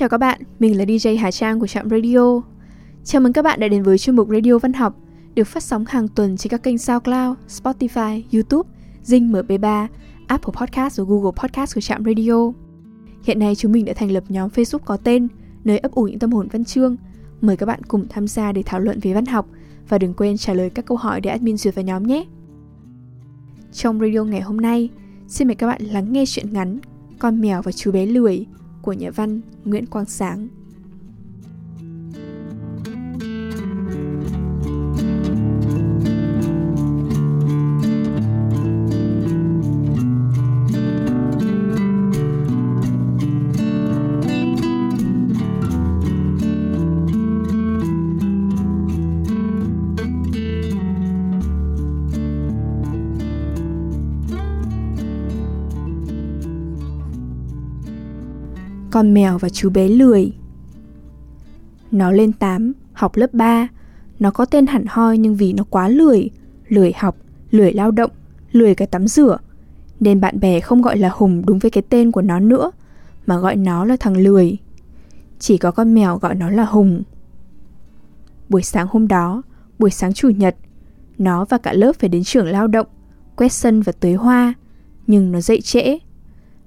Chào các bạn, mình là DJ Hà Trang của Trạm Radio. Chào mừng các bạn đã đến với chuyên mục Radio Văn học được phát sóng hàng tuần trên các kênh SoundCloud, Spotify, YouTube, Zing MP3, Apple Podcast và Google Podcast của Trạm Radio. Hiện nay chúng mình đã thành lập nhóm Facebook có tên nơi ấp ủ những tâm hồn văn chương. Mời các bạn cùng tham gia để thảo luận về văn học và đừng quên trả lời các câu hỏi để admin duyệt vào nhóm nhé. Trong radio ngày hôm nay, xin mời các bạn lắng nghe chuyện ngắn Con mèo và chú bé lười của nhà văn Nguyễn Quang Sáng. Con mèo và chú bé lười. Nó lên 8, học lớp 3. Nó có tên hẳn hoi nhưng vì nó quá lười, lười học, lười lao động, lười cái tắm rửa, nên bạn bè không gọi là Hùng đúng với cái tên của nó nữa, mà gọi nó là thằng lười. Chỉ có con mèo gọi nó là Hùng. Buổi sáng hôm đó, buổi sáng chủ nhật, nó và cả lớp phải đến trường lao động, quét sân và tưới hoa, nhưng nó dậy trễ.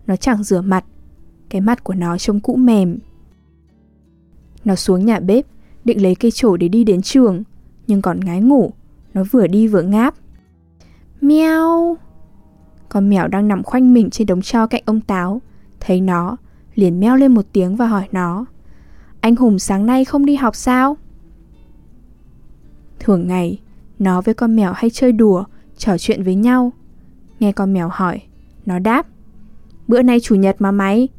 Nó chẳng rửa mặt, cái mặt của nó trông cũ mềm. Nó xuống nhà bếp, định lấy cây chổi để đi đến trường, nhưng còn ngái ngủ, nó vừa đi vừa ngáp. Meo. Con mèo đang nằm khoanh mình trên đống tro cạnh ông Táo, thấy nó, liền meo lên một tiếng và hỏi nó. Anh Hùng sáng nay không đi học sao? Thường ngày, nó với con mèo hay chơi đùa, trò chuyện với nhau. Nghe con mèo hỏi, nó đáp. Bữa nay chủ nhật mà mày,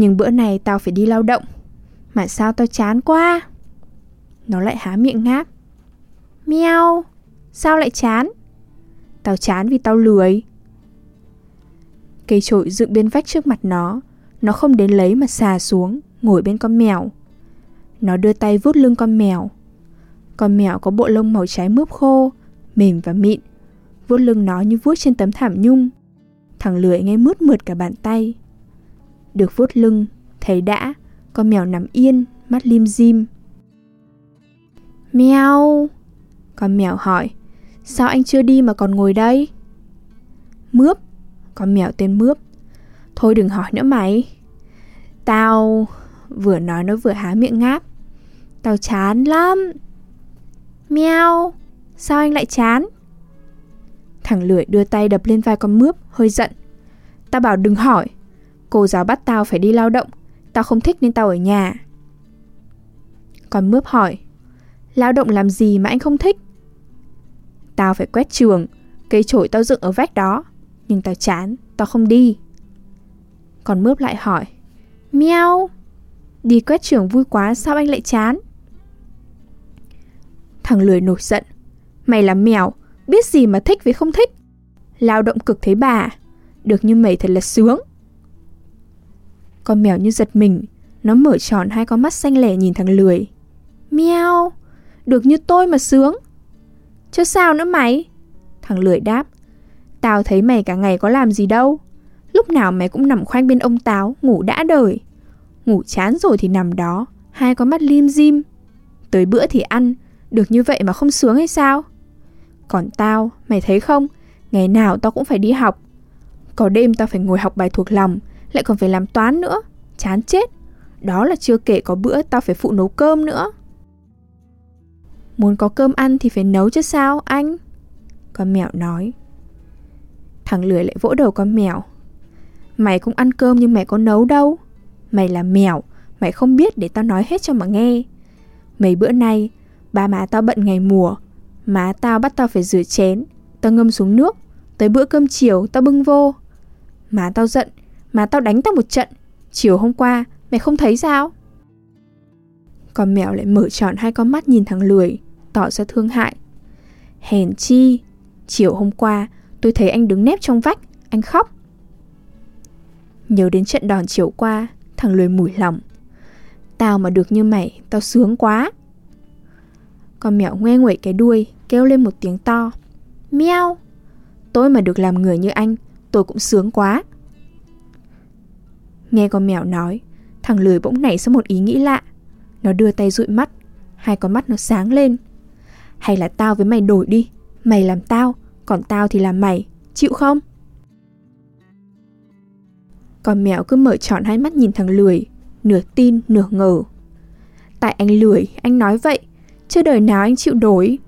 nhưng bữa này tao phải đi lao động. Mà sao tao chán quá? Nó lại há miệng ngáp. Meo Sao lại chán? Tao chán vì tao lười. Cây trội dựng bên vách trước mặt nó. Nó không đến lấy mà xà xuống, Ngồi bên con mèo. Nó đưa tay vuốt lưng con mèo. Con mèo có bộ lông màu trái mướp khô, Mềm và mịn. Vuốt lưng nó như vuốt trên tấm thảm nhung. Thằng lười nghe mướt mượt cả bàn tay được vuốt lưng, thấy đã, con mèo nằm yên, mắt lim dim. Mèo! Con mèo hỏi, sao anh chưa đi mà còn ngồi đây? Mướp, con mèo tên Mướp. Thôi đừng hỏi nữa mày. Tao... Vừa nói nó vừa há miệng ngáp. Tao chán lắm. Mèo, sao anh lại chán? Thằng lưỡi đưa tay đập lên vai con mướp, hơi giận. Tao bảo đừng hỏi, Cô giáo bắt tao phải đi lao động. Tao không thích nên tao ở nhà. Còn mướp hỏi Lao động làm gì mà anh không thích? Tao phải quét trường Cây chổi tao dựng ở vách đó Nhưng tao chán, tao không đi. Còn mướp lại hỏi Mèo Đi quét trường vui quá sao anh lại chán? Thằng lười nổi giận Mày là mèo Biết gì mà thích với không thích? Lao động cực thế bà Được như mày thật là sướng con mèo như giật mình. Nó mở tròn hai con mắt xanh lẻ nhìn thằng lười. Meo, Được như tôi mà sướng. Chứ sao nữa mày? Thằng lười đáp. Tao thấy mày cả ngày có làm gì đâu. Lúc nào mày cũng nằm khoanh bên ông Táo Ngủ đã đời. Ngủ chán rồi thì nằm đó Hai con mắt lim dim. Tới bữa thì ăn Được như vậy mà không sướng hay sao? Còn tao, mày thấy không? Ngày nào tao cũng phải đi học. Có đêm tao phải ngồi học bài thuộc lòng lại còn phải làm toán nữa. Chán chết. Đó là chưa kể có bữa tao phải phụ nấu cơm nữa. Muốn có cơm ăn thì phải nấu chứ sao, anh? Con mèo nói. Thằng lười lại vỗ đầu con mèo Mày cũng ăn cơm nhưng mày có nấu đâu. Mày là mèo Mày không biết để tao nói hết cho mà nghe. Mấy bữa nay, Ba má tao bận ngày mùa. Má tao bắt tao phải rửa chén. Tao ngâm xuống nước. Tới bữa cơm chiều, tao bưng vô. Má tao giận mà tao đánh tao một trận. Chiều hôm qua, mày không thấy sao? Con mèo lại mở tròn hai con mắt nhìn thằng lười, Tỏ ra thương hại. Hèn chi, Chiều hôm qua, tôi thấy anh đứng nép trong vách, Anh khóc. Nhớ đến trận đòn chiều qua, Thằng lười mủi lòng. Tao mà được như mày, Tao sướng quá. Con mèo ngoe nguẩy cái đuôi, Kêu lên một tiếng to. Meo Tôi mà được làm người như anh, Tôi cũng sướng quá. Nghe con mèo nói, Thằng lười bỗng nảy ra một ý nghĩ lạ. Nó đưa tay dụi mắt, hai con mắt nó sáng lên. Hay là tao với mày đổi đi, mày làm tao, còn tao thì làm mày, chịu không? Con mèo cứ mở tròn hai mắt nhìn thằng lười, nửa tin nửa ngờ. Tại anh lười, anh nói vậy, chưa đời nào anh chịu đổi.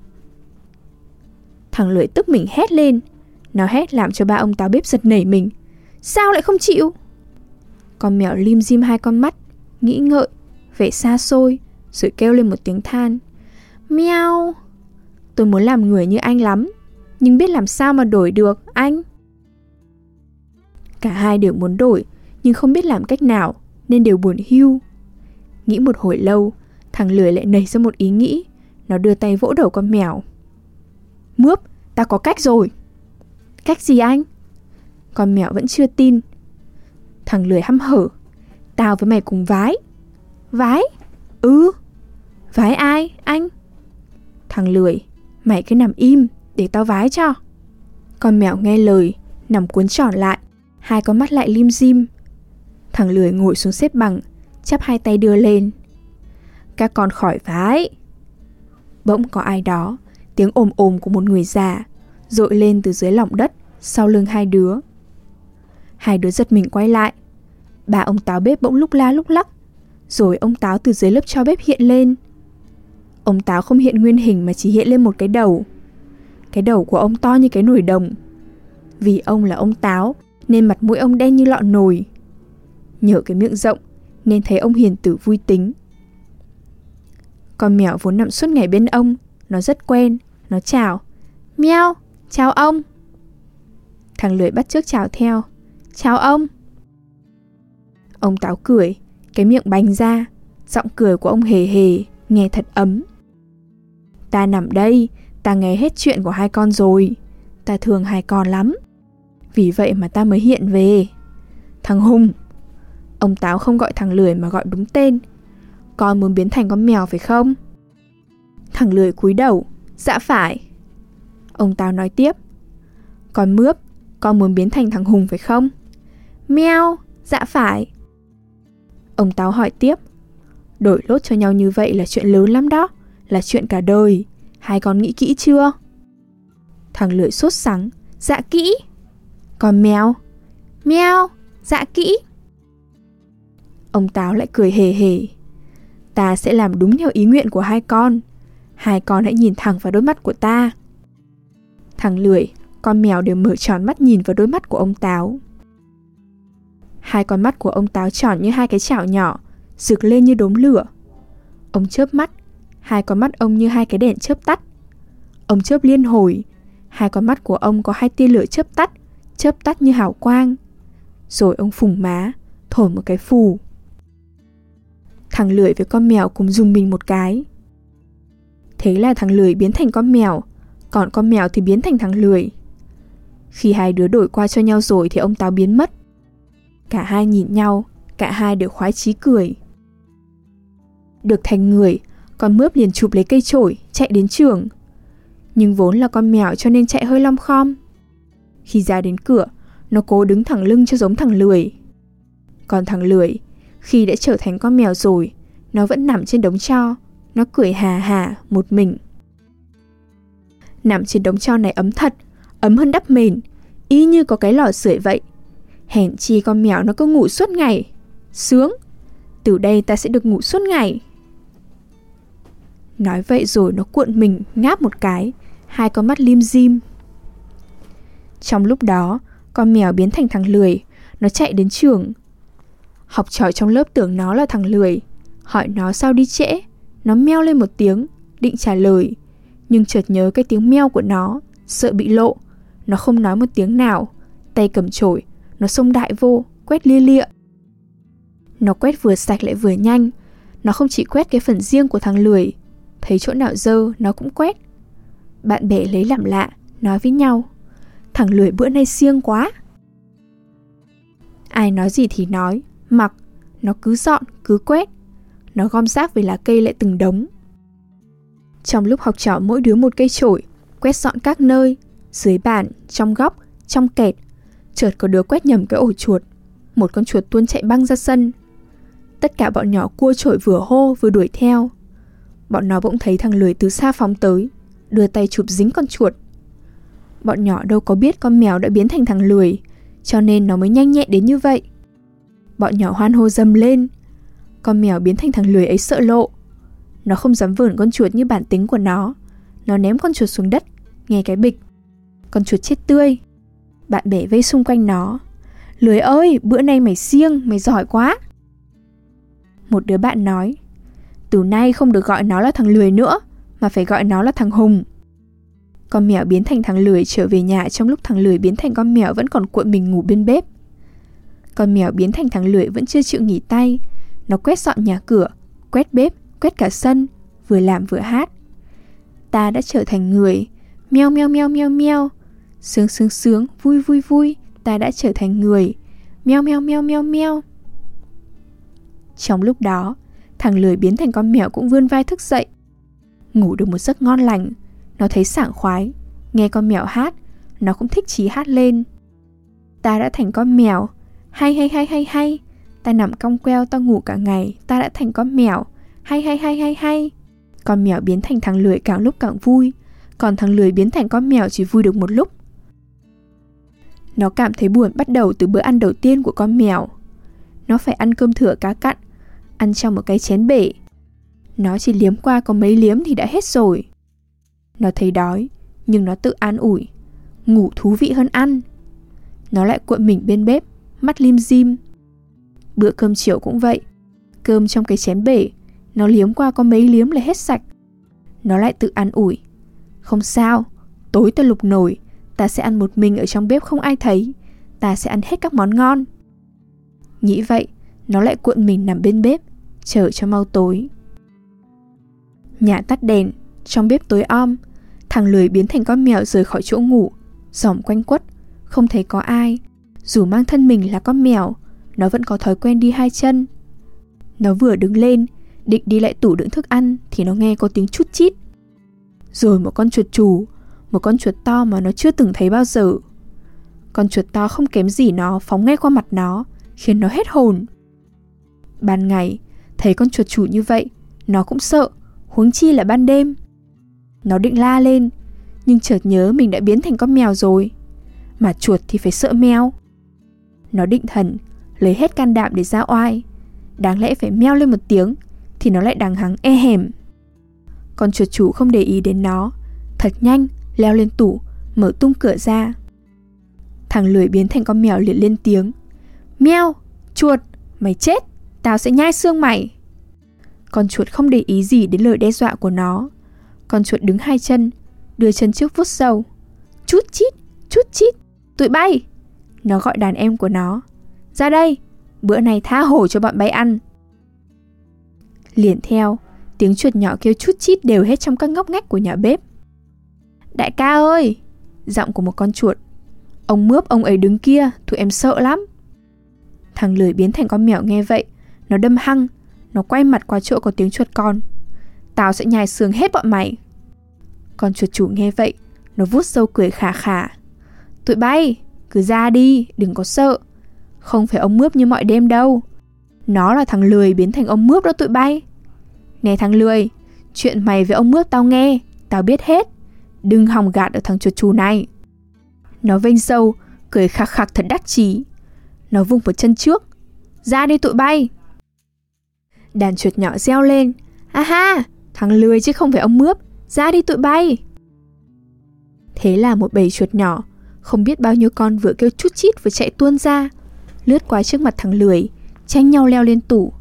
Thằng lười tức mình hét lên, nó hét làm cho ba ông táo bếp giật nảy mình. Sao lại không chịu? Con mèo lim dim hai con mắt, nghĩ ngợi, vẻ xa xôi, rồi kêu lên một tiếng than. meo Tôi muốn làm người như anh lắm, nhưng biết làm sao mà đổi được, anh? Cả hai đều muốn đổi, nhưng không biết làm cách nào, nên đều buồn hưu. Nghĩ một hồi lâu, thằng lười lại nảy ra một ý nghĩ. Nó đưa tay vỗ đầu con mèo. Mướp, ta có cách rồi. Cách gì anh? Con mèo vẫn chưa tin. Thằng lười hăm hở. Tao với mày cùng vái. Vái? Ừ. Vái ai, anh? Thằng lười, mày cứ nằm im, để tao vái cho. Con mèo nghe lời, nằm cuốn tròn lại, hai con mắt lại lim dim. Thằng lười ngồi xuống xếp bằng, chắp hai tay đưa lên. Các con khỏi vái. Bỗng có ai đó, tiếng ồm ồm của một người già, dội lên từ dưới lòng đất, sau lưng hai đứa. Hai đứa giật mình quay lại. Bà ông táo bếp bỗng lúc la lúc lắc, rồi ông táo từ dưới lớp cho bếp hiện lên. Ông táo không hiện nguyên hình mà chỉ hiện lên một cái đầu. Cái đầu của ông to như cái nồi đồng. Vì ông là ông táo nên mặt mũi ông đen như lọ nồi. Nhờ cái miệng rộng nên thấy ông hiền tử vui tính. Con mèo vốn nằm suốt ngày bên ông, nó rất quen, nó chào. Meo, chào ông. Thằng lười bắt trước chào theo. Chào ông. Ông táo cười, cái miệng bành ra, giọng cười của ông hề hề, nghe thật ấm. Ta nằm đây, ta nghe hết chuyện của hai con rồi. Ta thương hai con lắm. Vì vậy mà ta mới hiện về. Thằng Hùng. Ông Táo không gọi thằng Lười mà gọi đúng tên. Con muốn biến thành con mèo phải không? Thằng Lười cúi đầu. Dạ phải. Ông Táo nói tiếp. Con mướp, con muốn biến thành thằng Hùng phải không? meo dạ phải. Ông Táo hỏi tiếp. Đổi lốt cho nhau như vậy là chuyện lớn lắm đó, là chuyện cả đời. Hai con nghĩ kỹ chưa? Thằng lưỡi sốt sắng, dạ kỹ. Còn mèo? Mèo, dạ kỹ. Ông Táo lại cười hề hề. Ta sẽ làm đúng theo ý nguyện của hai con. Hai con hãy nhìn thẳng vào đôi mắt của ta. Thằng lười, con mèo đều mở tròn mắt nhìn vào đôi mắt của ông Táo. Hai con mắt của ông Táo tròn như hai cái chảo nhỏ, rực lên như đốm lửa. Ông chớp mắt, hai con mắt ông như hai cái đèn chớp tắt. Ông chớp liên hồi, hai con mắt của ông có hai tia lửa chớp tắt, chớp tắt như hào quang. Rồi ông phùng má, thổi một cái phù. Thằng lười với con mèo cùng dùng mình một cái. Thế là thằng lười biến thành con mèo, còn con mèo thì biến thành thằng lười. Khi hai đứa đổi qua cho nhau rồi thì ông táo biến mất. Cả hai nhìn nhau, cả hai đều khoái chí cười. Được thành người, con mướp liền chụp lấy cây chổi, chạy đến trường. Nhưng vốn là con mèo cho nên chạy hơi lom khom. Khi ra đến cửa, nó cố đứng thẳng lưng cho giống thằng lười. Còn thằng lười, khi đã trở thành con mèo rồi, nó vẫn nằm trên đống cho, nó cười hà hà một mình. Nằm trên đống cho này ấm thật, ấm hơn đắp mền, y như có cái lò sưởi vậy. Hèn chi con mèo nó cứ ngủ suốt ngày. Sướng, từ đây ta sẽ được ngủ suốt ngày. Nói vậy rồi nó cuộn mình ngáp một cái, hai con mắt lim dim. Trong lúc đó, con mèo biến thành thằng lười, nó chạy đến trường. Học trò trong lớp tưởng nó là thằng lười, hỏi nó sao đi trễ. Nó meo lên một tiếng, định trả lời, nhưng chợt nhớ cái tiếng meo của nó, sợ bị lộ. Nó không nói một tiếng nào, tay cầm chổi, nó xông đại vô, quét lia lịa. Nó quét vừa sạch lại vừa nhanh, nó không chỉ quét cái phần riêng của thằng lười, thấy chỗ nào dơ nó cũng quét. Bạn bè lấy làm lạ, nói với nhau, thằng lười bữa nay siêng quá. Ai nói gì thì nói, mặc, nó cứ dọn, cứ quét. Nó gom rác về lá cây lại từng đống. Trong lúc học trò mỗi đứa một cây chổi, quét dọn các nơi, dưới bàn, trong góc, trong kẹt, chợt có đứa quét nhầm cái ổ chuột. Một con chuột tuôn chạy băng ra sân. Tất cả bọn nhỏ cua trội vừa hô vừa đuổi theo. Bọn nó bỗng thấy thằng lười từ xa phóng tới, đưa tay chụp dính con chuột. Bọn nhỏ đâu có biết con mèo đã biến thành thằng lười, cho nên nó mới nhanh nhẹn đến như vậy. Bọn nhỏ hoan hô dầm lên. Con mèo biến thành thằng lười ấy sợ lộ. Nó không dám vờn con chuột như bản tính của nó. Nó ném con chuột xuống đất, nghe cái bịch. Con chuột chết tươi. Bạn bè vây xung quanh nó. Lười ơi, bữa nay mày siêng, mày giỏi quá. Một đứa bạn nói, từ nay không được gọi nó là thằng lười nữa, mà phải gọi nó là thằng hùng. Con mèo biến thành thằng lười trở về nhà trong lúc thằng lười biến thành con mèo vẫn còn cuộn mình ngủ bên bếp. Con mèo biến thành thằng lười vẫn chưa chịu nghỉ tay. Nó quét dọn nhà cửa, quét bếp, quét cả sân, vừa làm vừa hát. Ta đã trở thành người, meo meo meo meo meo. Sướng sướng sướng, vui vui vui, ta đã trở thành người, meo meo meo meo meo. Trong lúc đó, thằng lười biến thành con mèo cũng vươn vai thức dậy. Ngủ được một giấc ngon lành, nó thấy sảng khoái, nghe con mèo hát, nó cũng thích chí hát lên. Ta đã thành con mèo, hay hay hay hay hay, ta nằm cong queo ta ngủ cả ngày, ta đã thành con mèo, hay hay hay hay hay. Con mèo biến thành thằng lười càng lúc càng vui, còn thằng lười biến thành con mèo chỉ vui được một lúc. Nó cảm thấy buồn bắt đầu từ bữa ăn đầu tiên của con mèo. Nó phải ăn cơm thừa cá cặn, ăn trong một cái chén bể. Nó chỉ liếm qua có mấy liếm thì đã hết rồi. Nó thấy đói, nhưng nó tự an ủi. Ngủ thú vị hơn ăn. Nó lại cuộn mình bên bếp, mắt lim dim. Bữa cơm chiều cũng vậy. Cơm trong cái chén bể, nó liếm qua có mấy liếm là hết sạch. Nó lại tự an ủi. Không sao, tối ta lục nổi, ta sẽ ăn một mình ở trong bếp không ai thấy. Ta sẽ ăn hết các món ngon. Nghĩ vậy, nó lại cuộn mình nằm bên bếp, chờ cho mau tối. Nhà tắt đèn, trong bếp tối om, thằng lười biến thành con mèo rời khỏi chỗ ngủ, dòm quanh quất, không thấy có ai. Dù mang thân mình là con mèo, nó vẫn có thói quen đi hai chân. Nó vừa đứng lên, định đi lại tủ đựng thức ăn thì nó nghe có tiếng chút chít. Rồi một con chuột chù, một con chuột to mà nó chưa từng thấy bao giờ. Con chuột to không kém gì nó phóng ngay qua mặt nó, khiến nó hết hồn. Ban ngày, thấy con chuột chủ như vậy, nó cũng sợ, huống chi là ban đêm. Nó định la lên, nhưng chợt nhớ mình đã biến thành con mèo rồi. Mà chuột thì phải sợ mèo. Nó định thần, lấy hết can đảm để ra oai. Đáng lẽ phải meo lên một tiếng, thì nó lại đằng hắng e hẻm. Con chuột chủ không để ý đến nó, thật nhanh, leo lên tủ, mở tung cửa ra. Thằng lười biến thành con mèo liền lên tiếng. Meo, chuột, mày chết, tao sẽ nhai xương mày. Con chuột không để ý gì đến lời đe dọa của nó. Con chuột đứng hai chân, đưa chân trước vuốt sâu. Chút chít, chút chít, tụi bay. Nó gọi đàn em của nó. Ra đây, bữa này tha hổ cho bọn bay ăn. Liền theo, tiếng chuột nhỏ kêu chút chít đều hết trong các ngóc ngách của nhà bếp. Đại ca ơi! Giọng của một con chuột. Ông mướp ông ấy đứng kia, tụi em sợ lắm. Thằng lười biến thành con mèo nghe vậy, nó đâm hăng, nó quay mặt qua chỗ có tiếng chuột con. Tao sẽ nhai xương hết bọn mày. Con chuột chủ nghe vậy, nó vuốt sâu cười khả khả. Tụi bay, cứ ra đi, đừng có sợ. Không phải ông mướp như mọi đêm đâu. Nó là thằng lười biến thành ông mướp đó tụi bay. Nè thằng lười, chuyện mày với ông mướp tao nghe, tao biết hết. Đừng hòng gạt được thằng chuột chù này. Nó vênh sâu, cười khạc khạc thật đắc chí. Nó vung một chân trước. Ra đi tụi bay. Đàn chuột nhỏ reo lên. A ha, thằng lười chứ không phải ông mướp. Ra đi tụi bay. Thế là một bầy chuột nhỏ, không biết bao nhiêu con vừa kêu chút chít vừa chạy tuôn ra, lướt qua trước mặt thằng lười, tranh nhau leo lên tủ.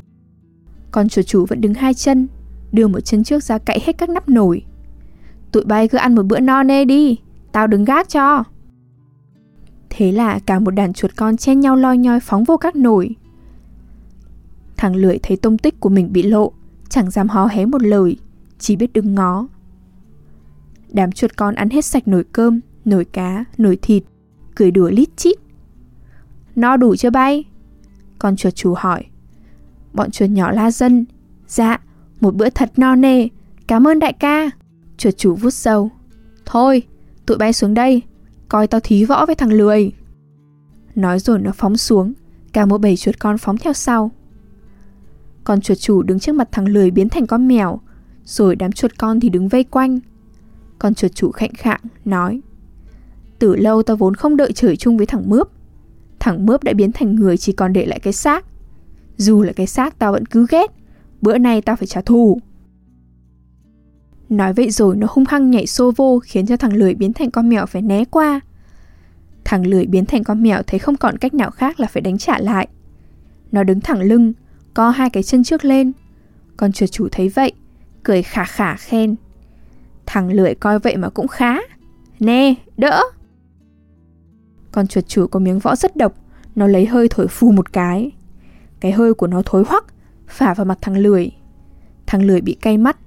Con chuột chủ vẫn đứng hai chân, đưa một chân trước ra cậy hết các nắp nổi. Tụi bay cứ ăn một bữa no nê đi, tao đứng gác cho. Thế là cả một đàn chuột con chen nhau loi nhoi phóng vô các nồi. Thằng lưỡi thấy tông tích của mình bị lộ, chẳng dám hó hé một lời, chỉ biết đứng ngó. Đám chuột con ăn hết sạch nồi cơm, nồi cá, nồi thịt, cười đùa lít chít. No đủ chưa bay? Con chuột chủ hỏi. Bọn chuột nhỏ la dân. Dạ, một bữa thật no nê, cảm ơn đại ca. Chuột chủ vút sâu. Thôi, tụi bay xuống đây, coi tao thí võ với thằng lười. Nói rồi nó phóng xuống, cả một bầy chuột con phóng theo sau. Con chuột chủ đứng trước mặt thằng lười biến thành con mèo Rồi đám chuột con thì đứng vây quanh Con chuột chủ khạnh khạng nói Từ lâu tao vốn không đợi trời chung với thằng mướp Thằng mướp đã biến thành người chỉ còn để lại cái xác Dù là cái xác tao vẫn cứ ghét Bữa nay tao phải trả thù Nói vậy rồi nó hung hăng nhảy xô vô Khiến cho thằng lười biến thành con mèo phải né qua. Thằng lười biến thành con mèo thấy không còn cách nào khác là phải đánh trả lại. Nó đứng thẳng lưng Co hai cái chân trước lên. Con chuột chủ thấy vậy Cười khả khả khen. Thằng lười coi vậy mà cũng khá. Nè, đỡ. Con chuột chủ có miếng võ rất độc Nó lấy hơi thổi phù một cái. Cái hơi của nó thối hoắc Phả vào mặt thằng lười. Thằng lười bị cay mắt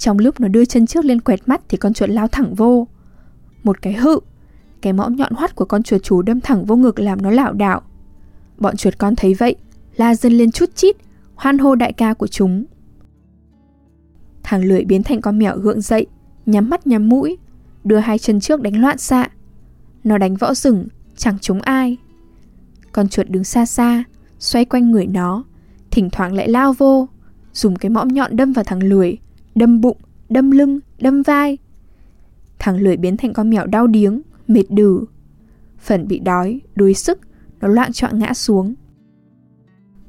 trong lúc nó đưa chân trước lên quẹt mắt Thì con chuột lao thẳng vô. Một cái hự, Cái mõm nhọn hoắt của con chuột chủ đâm thẳng vô ngực làm nó lảo đảo. Bọn chuột con thấy vậy, La dân lên chút chít, Hoan hô đại ca của chúng. Thằng lười biến thành con mèo gượng dậy, Nhắm mắt nhắm mũi, Đưa hai chân trước đánh loạn xạ. Nó đánh võ rừng Chẳng trúng ai. Con chuột đứng xa xa, Xoay quanh người nó, Thỉnh thoảng lại lao vô, Dùng cái mõm nhọn đâm vào thằng lười Đâm bụng, đâm lưng, đâm vai. Thằng lười biến thành con mèo đau điếng Mệt đừ. Phần bị đói, đuối sức Nó loạn trọn ngã xuống.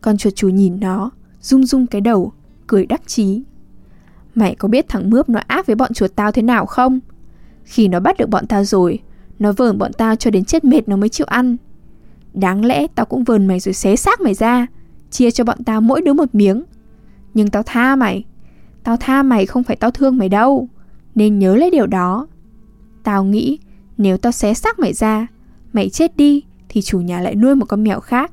Con chuột chú nhìn nó Rung rung cái đầu Cười đắc chí. Mày có biết thằng mướp nó ác với bọn chuột tao thế nào không? Khi nó bắt được bọn tao rồi Nó vờn bọn tao cho đến chết mệt nó mới chịu ăn. Đáng lẽ tao cũng vờn mày rồi xé xác mày ra Chia cho bọn tao mỗi đứa một miếng. Nhưng tao tha mày Tao tha mày không phải tao thương mày đâu. Nên nhớ lấy điều đó. Tao nghĩ nếu tao xé xác mày ra, Mày chết đi Thì chủ nhà lại nuôi một con mèo khác.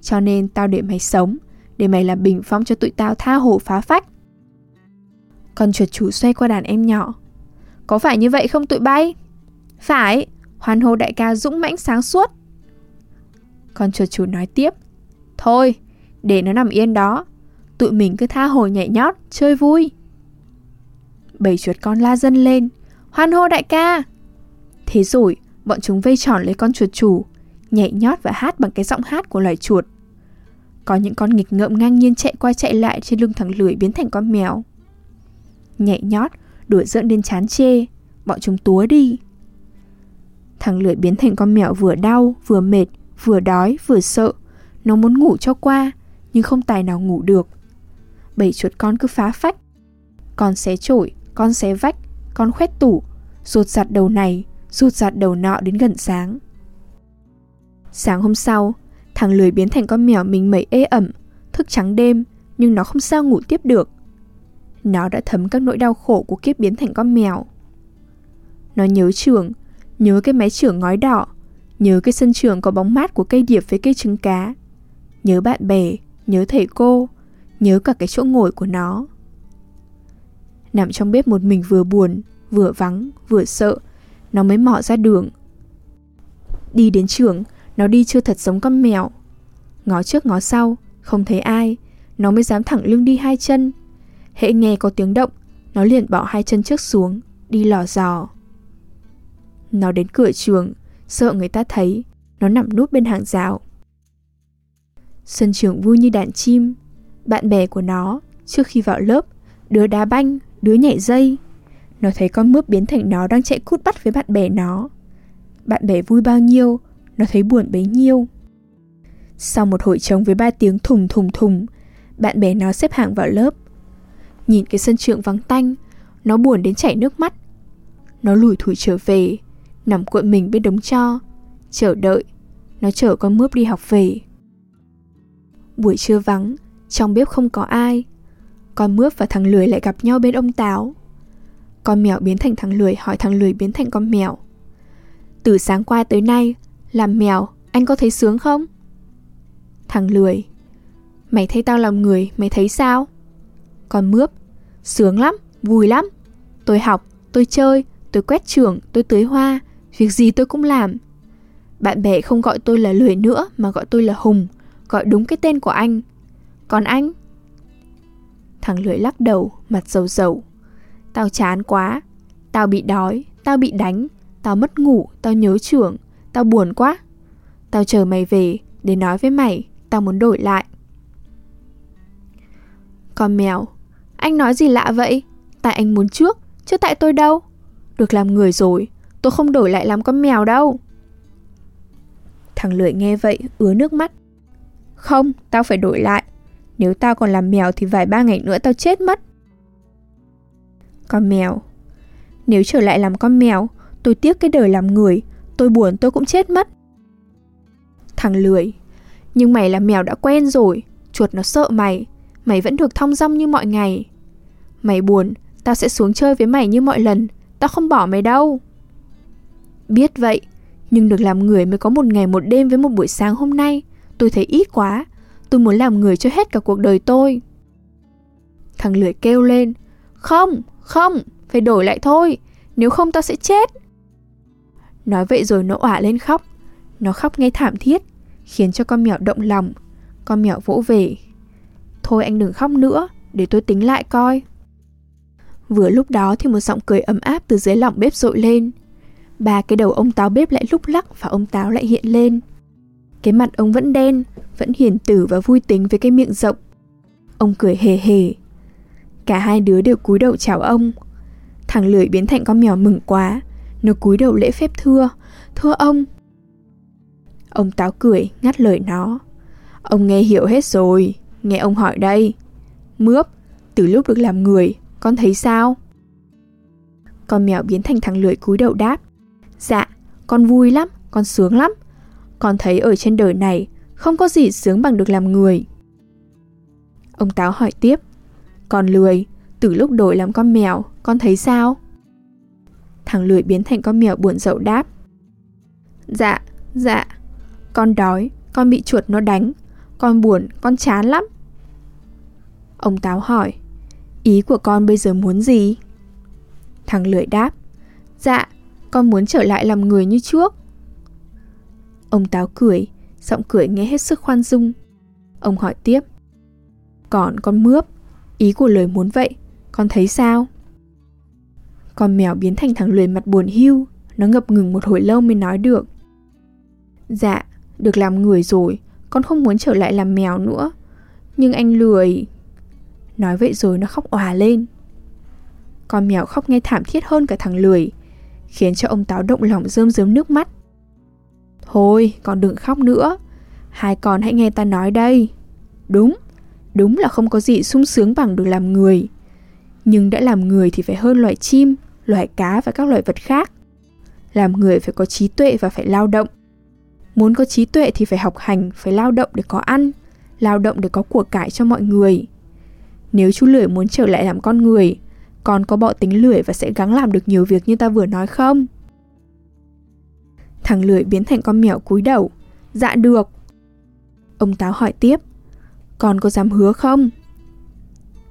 Cho nên tao để mày sống, Để mày làm bình phong cho tụi tao tha hồ phá phách. Con chuột chủ xoay qua đàn em nhỏ. Có phải như vậy không tụi bay? Phải, Hoan hô đại ca dũng mãnh sáng suốt. Con chuột chủ nói tiếp. Thôi, để nó nằm yên đó. Tụi mình cứ tha hồ nhảy nhót, Chơi vui. Bầy chuột con la dân lên, Hoan hô đại ca. Thế rồi, bọn chúng vây tròn lấy con chuột chủ, Nhảy nhót và hát bằng cái giọng hát của loài chuột. Có những con nghịch ngợm ngang nhiên chạy qua chạy lại Trên lưng thằng lười biến thành con mèo. Nhảy nhót Đuổi giỡn đến chán chê, Bọn chúng túa đi. Thằng lười biến thành con mèo vừa đau, Vừa mệt, Vừa đói, vừa sợ. Nó muốn ngủ cho qua, Nhưng không tài nào ngủ được. Bảy chuột con cứ phá phách Con xé chổi Con xé vách Con khoét tủ rụt giặt đầu này rụt giặt đầu nọ đến gần sáng. Sáng hôm sau, thằng lười biến thành con mèo mình mẩy ê ẩm, thức trắng đêm, nhưng nó không sao ngủ tiếp được. Nó đã thấm các nỗi đau khổ của kiếp biến thành con mèo. Nó nhớ trường, nhớ cái máy trưởng ngói đỏ, nhớ cái sân trường có bóng mát của cây điệp với cây trứng cá, nhớ bạn bè, nhớ thầy cô, nhớ cả cái chỗ ngồi của nó. Nằm trong bếp một mình vừa buồn, vừa vắng, vừa sợ, nó mới mò ra đường. Đi đến trường, nó đi chưa thật giống con mèo. Ngó trước ngó sau, không thấy ai, nó mới dám thẳng lưng đi hai chân. Hễ nghe có tiếng động, nó liền bỏ hai chân trước xuống, đi lò dò. Nó đến cửa trường, sợ người ta thấy, nó nằm núp bên hàng rào. Sân trường vui như đàn chim, bạn bè của nó, trước khi vào lớp, đứa đá banh, đứa nhảy dây, nó thấy con mướp biến thành nó đang chạy cút bắt với bạn bè nó. Bạn bè vui bao nhiêu, nó thấy buồn bấy nhiêu. Sau một hội trống với ba tiếng thùng thùng thùng, bạn bè nó xếp hàng vào lớp. Nhìn cái sân trường vắng tanh, nó buồn đến chảy nước mắt. Nó lủi thủi trở về, nằm cuộn mình bên đống cho, chờ đợi, nó chở con mướp đi học về. Buổi trưa vắng, trong bếp không có ai. Con mướp và thằng lười lại gặp nhau bên ông Táo. Con mèo biến thành thằng lười hỏi thằng lười biến thành con mèo Từ sáng qua tới nay Làm mèo anh có thấy sướng không? Thằng lười Mày thấy tao làm người mày thấy sao? Con mướp Sướng lắm, vui lắm Tôi học, tôi chơi, tôi quét trường, tôi tưới hoa Việc gì tôi cũng làm Bạn bè không gọi tôi là lười nữa Mà gọi tôi là Hùng Gọi đúng cái tên của anh còn anh? Thằng lưỡi lắc đầu, mặt dầu dầu Tao chán quá Tao bị đói Tao bị đánh Tao mất ngủ Tao nhớ trưởng Tao buồn quá Tao chờ mày về Để nói với mày Tao muốn đổi lại Con mèo, anh nói gì lạ vậy? Tại anh muốn trước, chứ tại tôi đâu. Được làm người rồi, tôi không đổi lại làm con mèo đâu. Thằng lưỡi nghe vậy, ứa nước mắt. Không, tao phải đổi lại. Nếu tao còn làm mèo thì vài ba ngày nữa tao chết mất. Con mèo, nếu trở lại làm con mèo, tôi tiếc cái đời làm người, tôi buồn tôi cũng chết mất. Thằng lười, nhưng mày là mèo đã quen rồi, chuột nó sợ mày, mày vẫn được thong dong như mọi ngày. Mày buồn, tao sẽ xuống chơi với mày như mọi lần, tao không bỏ mày đâu. Biết vậy, nhưng được làm người mới có một ngày một đêm với một buổi sáng hôm nay, tôi thấy ít quá, tôi muốn làm người cho hết cả cuộc đời tôi. Thằng lười kêu lên, không, không, phải đổi lại thôi, nếu không tao sẽ chết. Nói vậy rồi nó ọa lên khóc, nó khóc nghe thảm thiết, khiến cho con mèo động lòng. Con mèo vỗ về. Thôi anh đừng khóc nữa, để tôi tính lại coi. Vừa lúc đó thì một giọng cười ấm áp từ dưới lòng bếp rội lên. Ba cái đầu ông táo bếp lại lúc lắc và ông táo lại hiện lên. Cái mặt ông vẫn đen, vẫn hiền tử và vui tính với cái miệng rộng. Ông cười hề hề. Cả hai đứa đều cúi đầu chào ông. Thằng lười biến thành con mèo mừng quá. Nó cúi đầu lễ phép thưa. Thưa ông. Ông táo cười, ngắt lời nó. Ông nghe hiểu hết rồi. Nghe ông hỏi đây. Mướp, từ lúc được làm người, con thấy sao? Con mèo biến thành thằng lười cúi đầu đáp. Dạ, con vui lắm, con sướng lắm. Con thấy ở trên đời này không có gì sướng bằng được làm người. Ông Táo hỏi tiếp. Con lười, từ lúc đổi làm con mèo, con thấy sao? Thằng lười biến thành con mèo buồn rậu đáp. Dạ, dạ, con đói, con bị chuột nó đánh, con buồn, con chán lắm. Ông Táo hỏi, ý của con bây giờ muốn gì? Thằng lười đáp, dạ, con muốn trở lại làm người như trước. Ông Táo cười, giọng cười nghe hết sức khoan dung. Ông hỏi tiếp, còn con mướp, ý của lời muốn vậy, con thấy sao? Con mèo biến thành thằng lười mặt buồn hiu, nó ngập ngừng một hồi lâu mới nói được. Dạ, được làm người rồi, con không muốn trở lại làm mèo nữa. Nhưng anh lười... Nói vậy rồi nó khóc òa lên. Con mèo khóc nghe thảm thiết hơn cả thằng lười, khiến cho ông táo động lòng rơm rớm nước mắt. Thôi, con đừng khóc nữa. Hai con hãy nghe ta nói đây. Đúng, đúng là không có gì sung sướng bằng được làm người. Nhưng đã làm người thì phải hơn loài chim, loài cá và các loài vật khác. Làm người phải có trí tuệ và phải lao động. Muốn có trí tuệ thì phải học hành, phải lao động để có ăn, lao động để có của cải cho mọi người. Nếu chú lười muốn trở lại làm con người, con có bỏ tính lười và sẽ gắng làm được nhiều việc như ta vừa nói không? Thằng lười biến thành con mèo cúi đầu. Dạ được. Ông táo hỏi tiếp. Con có dám hứa không?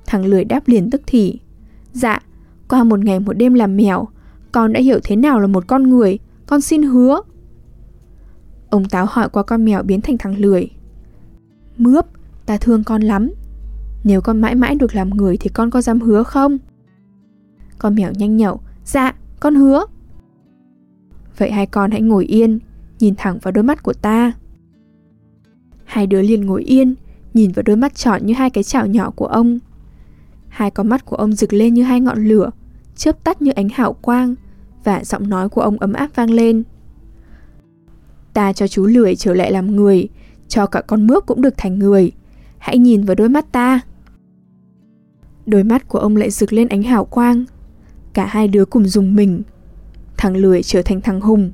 Thằng lười đáp liền tức thì. Dạ, qua một ngày một đêm làm mèo, con đã hiểu thế nào là một con người, con xin hứa. Ông táo hỏi qua con mèo biến thành thằng lười. Mướp, ta thương con lắm. Nếu con mãi mãi được làm người thì con có dám hứa không? Con mèo nhanh nhậu. Dạ, con hứa. Vậy hai con hãy ngồi yên, nhìn thẳng vào đôi mắt của ta. Hai đứa liền ngồi yên, nhìn vào đôi mắt tròn như hai cái chảo nhỏ của ông. Hai con mắt của ông rực lên như hai ngọn lửa, chớp tắt như ánh hào quang, và giọng nói của ông ấm áp vang lên. Ta cho chú lười trở lại làm người, cho cả con mướp cũng được thành người. Hãy nhìn vào đôi mắt ta. Đôi mắt của ông lại rực lên ánh hào quang. Cả hai đứa cùng dùng mình. Thằng lười trở thành thằng hùng,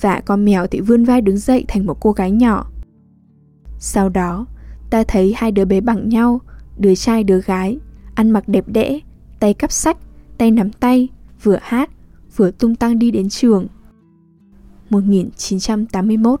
và con mèo thì vươn vai đứng dậy thành một cô gái nhỏ. Sau đó, ta thấy hai đứa bé bằng nhau, đứa trai đứa gái, ăn mặc đẹp đẽ, tay cắp sách, tay nắm tay, vừa hát, vừa tung tăng đi đến trường. 1981